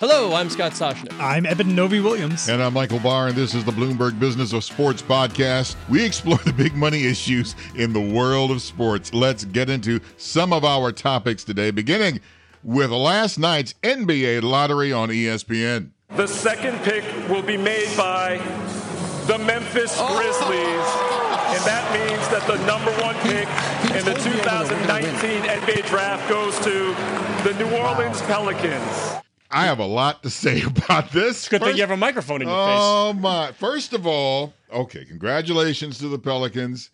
Hello, I'm Scott Soshnick. I'm Eben Novy-Williams. And I'm Michael Barr, and this is the Bloomberg Business of Sports podcast. We explore the big money issues in the world of sports. Let's get into some of our topics today, beginning with last night's NBA lottery on ESPN. The second pick will be made by the Memphis Grizzlies. And that means that the number one pick in the 2019 NBA draft goes to the New Orleans Pelicans. I have a lot to say about this. Good thing you have a microphone in your face. Oh my! First of all, okay, congratulations to the Pelicans.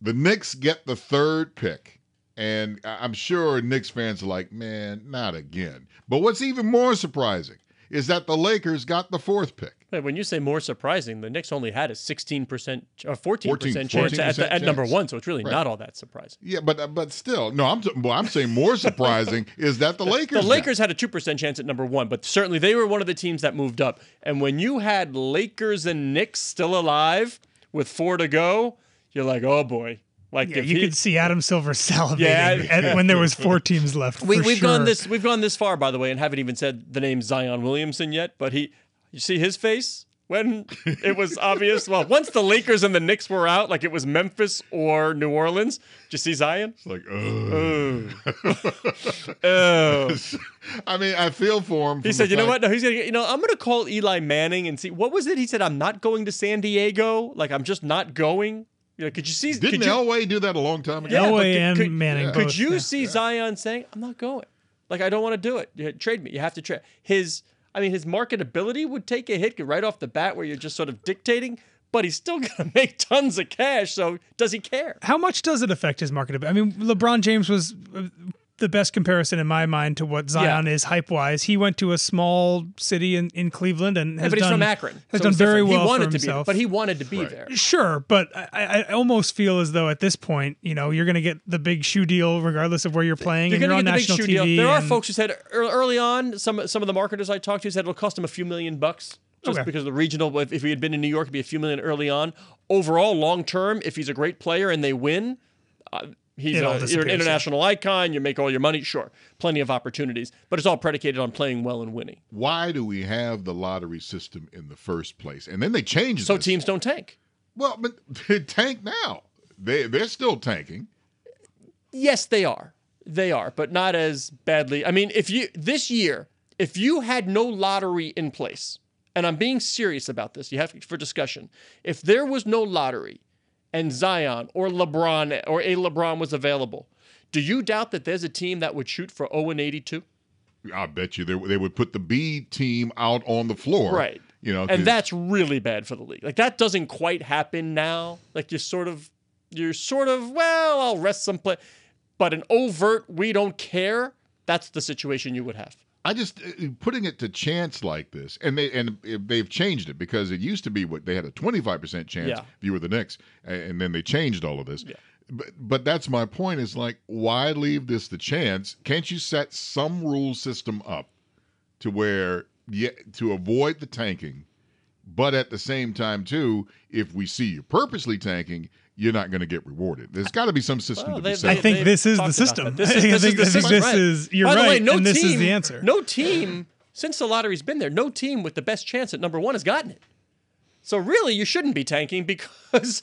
The Knicks get the third pick, and I'm sure Knicks fans are like, "Man, not again." But what's even more surprising is that the Lakers got the fourth pick. Face. When you say more surprising, the Knicks only had a 16% or 14% 14 chance at, the, at 14% number one, so it's really Right. not all that surprising. Yeah, but uh, but still, no. I'm well, I'm saying more surprising is that the Lakers. The Lakers had a 2% chance at number one, but certainly they were one of the teams that moved up. And when you had Lakers and Knicks still alive with four to go, you're like, oh boy. Like Yeah, you he- could see Adam Silver salivating Yeah. at- when there was four teams left. we, for we've sure. gone this we've gone this far by the way and haven't even said the name Zion Williamson yet but he you see his face when it was obvious well once the Lakers and the Knicks were out like it was Memphis or New Orleans did you see Zion It's like, oh. oh. ugh. oh I mean, I feel for him. he said you know what no he's gonna get, you know I'm gonna call Eli Manning and see what was it he said I'm not going to San Diego like I'm just not going you know could you see Didn't could you, Elway do that a long time ago? Yeah, Elway could- and could- Manning. Could both, you yeah. see Zion saying, "I'm not going"? Like I don't want to do it. Trade me. You have to trade. His, I mean, his marketability would take a hit right off the bat, where you're just sort of dictating. But he's still gonna make tons of cash. So does he care? How much does it affect his marketability? I mean, LeBron James was uh, the best comparison in my mind to what Zion Yeah. is hype wise. He went to a small city in, in Cleveland and has but he's done from Akron. has so done very different. well He wanted for to be, himself. but he wanted to be Right. there. Sure, but I, I I almost feel as though at this point, you know, you're going to get the big shoe deal regardless of where you're playing, You're and going you're to on get the big national shoe TV. deal. There are folks who said early on, some some of the marketers I talked to said it'll cost him a few million bucks just Okay. because the regional. If, if he had been in New York, it'd be a few million early on. Overall, long term, if he's a great player and they win, uh, he's a, you're an international icon. You make all your money. Sure, plenty of opportunities, but it's all predicated on playing well and winning. Why do we have the lottery system in the first place? And then they changed So this. teams don't tank. Well, but they tank now. They they're still tanking. Yes, they are. They are, but not as badly. I mean, if you this year, if you had no lottery in place, and I'm being serious about this, you have for discussion. If there was no lottery and Zion or LeBron or a LeBron was available, do you doubt that there's a team that would shoot for 0 and 82? I bet you they, they would put the B team out on the floor. Right. You know, And that's really bad for the league. Like that doesn't quite happen now. Like you're sort of you're sort of, well, I'll rest some play. But an overt we don't care, that's the situation you would have. I just uh, putting it to chance like this, and they and they've changed it because it used to be what they had a twenty five percent chance Yeah. if you were the Knicks, and then they changed all of this. Yeah. But, but that's my point. Is like, why leave this to chance? Can't you set some rule system up to where yeah, to avoid the tanking, but at the same time too, if we see you purposely tanking, you're not going to get rewarded. There's got to be some system Well, to be they- set. I think this is the system. This is- this is think- the system, this right. is- you're By the way, no and this is team- the answer. No team, since the lottery's been there, no team with the best chance at number one has gotten it. So really, you shouldn't be tanking because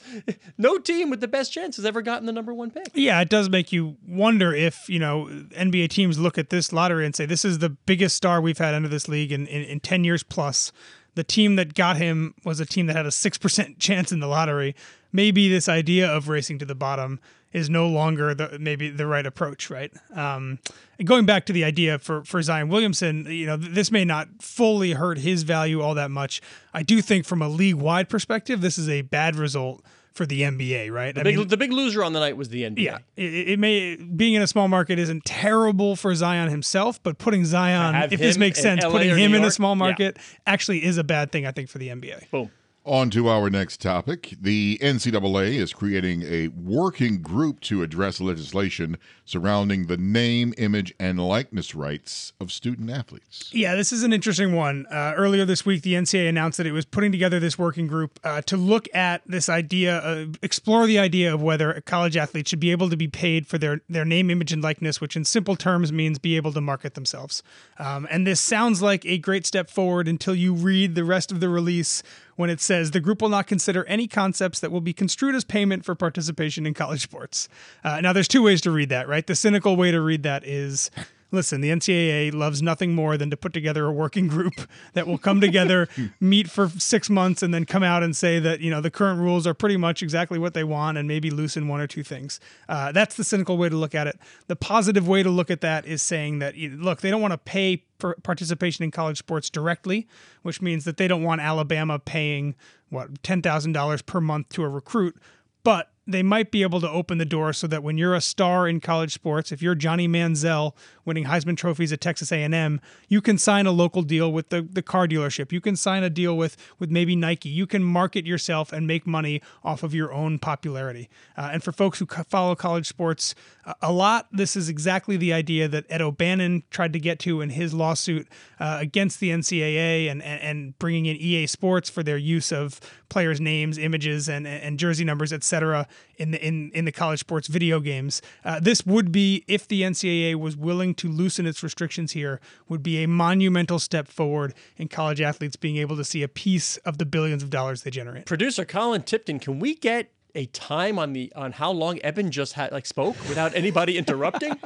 no team with the best chance has ever gotten the number one pick. Yeah, it does make you wonder if, you know, NBA teams look at this lottery and say, this is the biggest star we've had under this league in, in, in 10 years plus. The team that got him was a team that had a 6% chance in the lottery. Maybe this idea of racing to the bottom is no longer the maybe the right approach, right? Um, going back to the idea for for Zion Williamson, you know, this may not fully hurt his value all that much. I do think from a league wide perspective, this is a bad result for the NBA, right? I The big, mean, the big loser on the night was the NBA. yeah, it, it may being in a small market isn't terrible for Zion himself, but putting Zion, if this makes sense, LA putting him New in a York, small yeah. market actually is a bad thing, I think, for the NBA. Boom. On to our next topic. The NCAA is creating a working group to address legislation surrounding the name, image, and likeness rights of student athletes. Yeah, this is an interesting one. Uh, earlier this week, the NCAA announced that it was putting together this working group uh, to look at this idea, uh, explore the idea of whether a college athlete should be able to be paid for their, their name, image, and likeness, which in simple terms means be able to market themselves. Um, and this sounds like a great step forward until you read the rest of the release when it says the group will not consider any concepts that will be construed as payment for participation in college sports. Uh, now, there's two ways to read that, right? The cynical way to read that is listen, the NCAA loves nothing more than to put together a working group that will come together, meet for six months, and then come out and say that you know the current rules are pretty much exactly what they want, and maybe loosen one or two things. Uh, that's the cynical way to look at it. The positive way to look at that is saying that look, they don't want to pay for participation in college sports directly, which means that they don't want Alabama paying what ten thousand dollars per month to a recruit, but they might be able to open the door so that when you're a star in college sports, if you're Johnny Manziel winning Heisman trophies at Texas A&M, you can sign a local deal with the, the car dealership. You can sign a deal with with maybe Nike. You can market yourself and make money off of your own popularity. Uh, and for folks who follow college sports a lot, this is exactly the idea that Ed O'Bannon tried to get to in his lawsuit uh, against the NCAA and, and, and bringing in EA Sports for their use of players' names, images, and, and jersey numbers, etc in the in, in the college sports video games. Uh, this would be, if the NCAA was willing to loosen its restrictions here, would be a monumental step forward in college athletes being able to see a piece of the billions of dollars they generate. Producer Colin Tipton, can we get a time on the on how long Eben just had like spoke without anybody interrupting?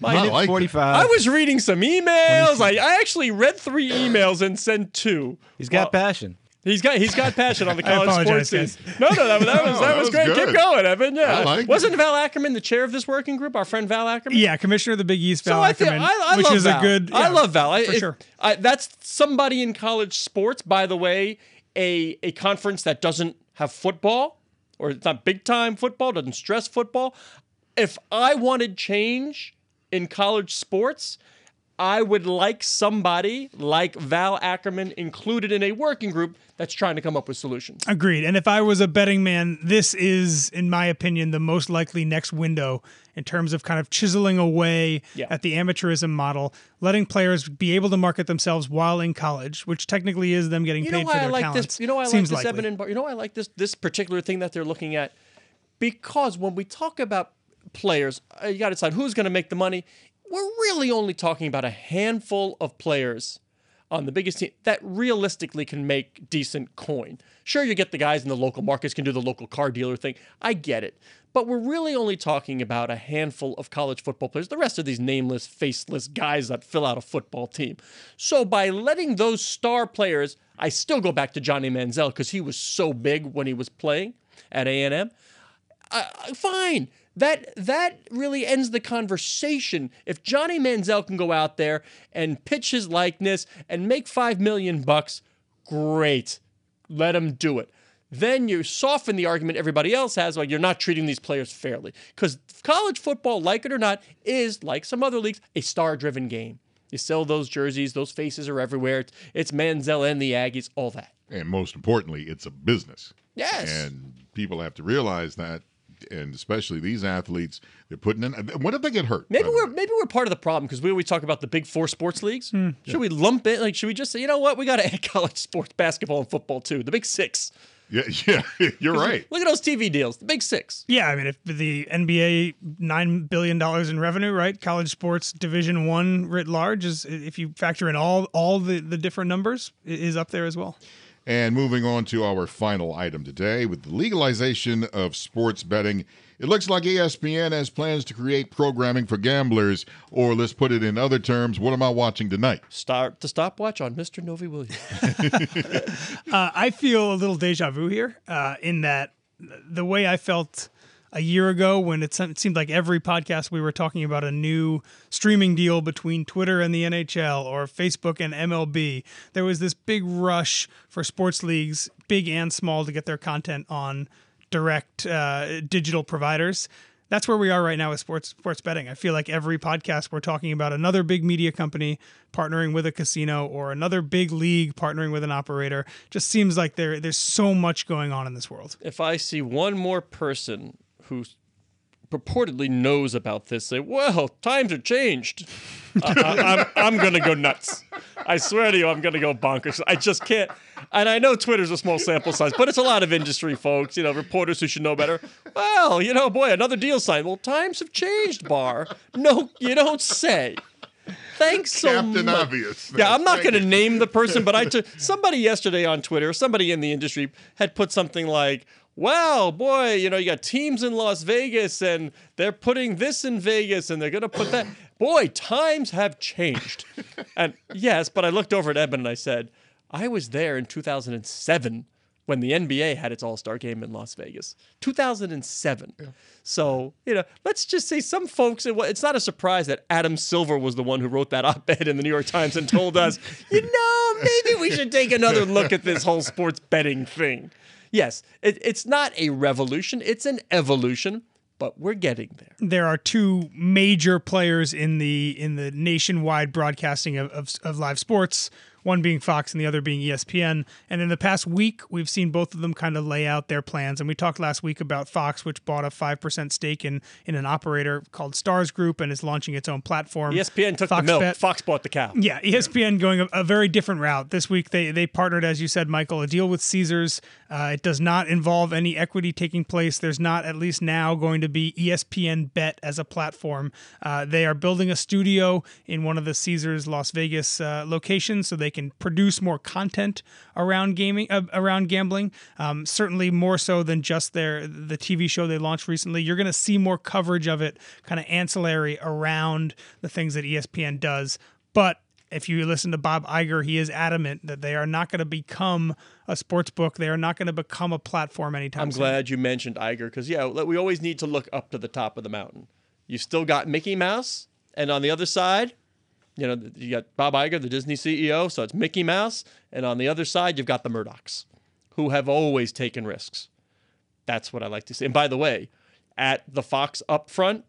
My, like 45. I was reading some emails. I, I actually read three emails and sent two. He's got well, passion. He's got he's got passion on the college sports scene. No, no, that, that was that, that was, was great. Good. Keep going, Eben. Yeah, like wasn't it. Val Ackerman the chair of this working group? Our friend Val Ackerman. Yeah, commissioner of the Big East, Val so Ackerman, I, I, I which love is Val. a good. Yeah, I love Val. I, for it, sure. I, that's somebody in college sports. By the way, a a conference that doesn't have football or it's not big time football, doesn't stress football. If I wanted change in college sports, I would like somebody like Val Ackerman included in a working group that's trying to come up with solutions. Agreed. And if I was a betting man, this is, in my opinion, the most likely next window in terms of kind of chiseling away Yeah. at the amateurism model, letting players be able to market themselves while in college, which technically is them getting You know paid for I their like talents. this? You know why I Seems like this likely. Eben and You know I like this this particular thing that they're looking at? Because when we talk about players, uh, you got to decide who's going to make the money. We're really only talking about a handful of players on the biggest team that realistically can make decent coin. Sure, you get the guys in the local markets can do the local car dealer thing. I get it. But we're really only talking about a handful of college football players. The rest of these nameless, faceless guys that fill out a football team. So by letting those star players, I still go back to Johnny Manziel because he was so big when he was playing at A&M. Uh, fine. That that really ends the conversation. If Johnny Manziel can go out there and pitch his likeness and make five million bucks, great. Let him do it. Then you soften the argument everybody else has, like you're not treating these players fairly. Because college football, like it or not, is like some other leagues, a star-driven game. You sell those jerseys, those faces are everywhere. It's, it's Manziel and the Aggies, all that. And most importantly, it's a business. Yes. And people have to realize that, and especially these athletes, they're putting in. What if they get hurt? Maybe we're maybe we're part of the problem because we always talk about the big four sports leagues. Hmm, should we lump it? Like, should we just say, you know what, we got to add college sports, basketball, and football too? The big six. Yeah, yeah, you're right. Look at those TV deals. The big six. Yeah, I mean, if the NBA nine billion dollars in revenue, right? College sports Division One writ large is, if you factor in all all the the different numbers, is up there as well. And moving on to our final item today, with the legalization of sports betting, it looks like ESPN has plans to create programming for gamblers, or let's put it in other terms, what am I watching tonight? Start the stopwatch on Mr. Novy-Williams. Uh, I feel a little deja vu here uh, in that the way I felt a year ago when it, seemed like every podcast we were talking about a new streaming deal between Twitter and the NHL or Facebook and MLB. There was this big rush for sports leagues, big and small, to get their content on direct uh, digital providers. that's where we are right now with sports sports betting. I feel like every podcast we're talking about another big media company partnering with a casino or another big league partnering with an operator. Just seems like there there's so much going on in this world. If I see one more person who purportedly knows about this say, "Well, times are changed," I, I'm I'm gonna go nuts. I swear to you, I'm gonna go bonkers. I just can't. And I know Twitter's a small sample size, but it's a lot of industry folks, you know, reporters who should know better. Well, you know, boy, another deal signed. Well, times have changed, Barr. No, you don't say. Thanks so Captain much. Obvious. Yeah, I'm not going to name the person, but I took somebody yesterday on Twitter, somebody in the industry had put something like, "Wow, boy, you know, you got teams in Las Vegas and they're putting this in Vegas and they're going to put that. Boy, times have changed." and yes, but I looked over at Eben and I said, "I was there in 2007." When the NBA had its All Star game in Las Vegas, 2007. So, you know, let's just say some folks, it's not a surprise that Adam Silver was the one who wrote that op ed in the New York Times and told us, you know, maybe we should take another look at this whole sports betting thing. Yes, it, it's not a revolution, it's an evolution, but we're getting there. there are two major players in the in the nationwide broadcasting of, of, of live sports one being fox and the other being espn and in the past week we've seen both of them kind of lay out their plans and we talked last week about fox which bought a 5% stake in in an operator called stars group and is launching its own platform ESPN took Fox the milk, Bet. Fox bought the cow. yeah, ESPN going a, a very different route this week. They they partnered, as you said, Michael, a deal with Caesars. Uh, it does not involve any equity taking place. There's not, at least now, going to be ESPN Bet as a platform. Uh, they are building a studio in one of the Caesars Las Vegas uh, locations, so they can produce more content around gaming, uh, around gambling. Um, certainly more so than just their the TV show they launched recently. You're going to see more coverage of it, kind of ancillary around the things that ESPN does. But if you listen to Bob Iger, he is adamant that they are not going to become a sports book. They are not going to become a platform anytime I'm soon. glad you mentioned Iger because, yeah, we always need to look up to the top of the mountain. You still got Mickey Mouse, and on the other side, you know, you got Bob Iger, the Disney CEO, so it's Mickey Mouse, and on the other side, you've got the Murdochs, who have always taken risks. That's what I like to see. And by the way, at the Fox upfront,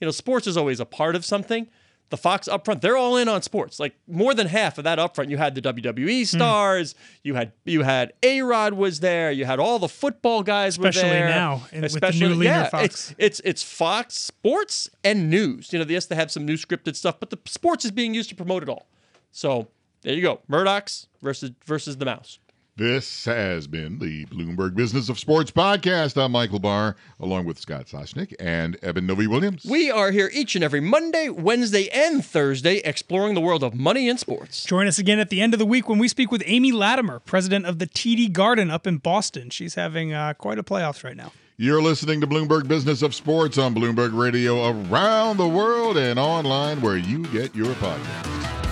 you know, sports is always a part of something. The Fox upfront, they're all in on sports. Like more than half of that upfront, you had the WWE hmm. stars, you had you had A Rod was there, you had all the football guys were Especially there. now, in- with the new yeah, Fox. It's, it's it's Fox Sports and news. You know, yes, they have some new scripted stuff, but the sports is being used to promote it all. So there you go, Murdoch's versus versus the mouse. This has been the Bloomberg Business of Sports podcast. I'm Michael Barr, along with Scott Soshnick and Eben Novy-Williams. We are here each and every Monday, Wednesday, and Thursday exploring the world of money and sports. Join us again at the end of the week when we speak with Amy Latimer, president of the TD Garden up in Boston. She's having uh, quite a playoffs right now. You're listening to Bloomberg Business of Sports on Bloomberg Radio around the world and online where you get your podcast.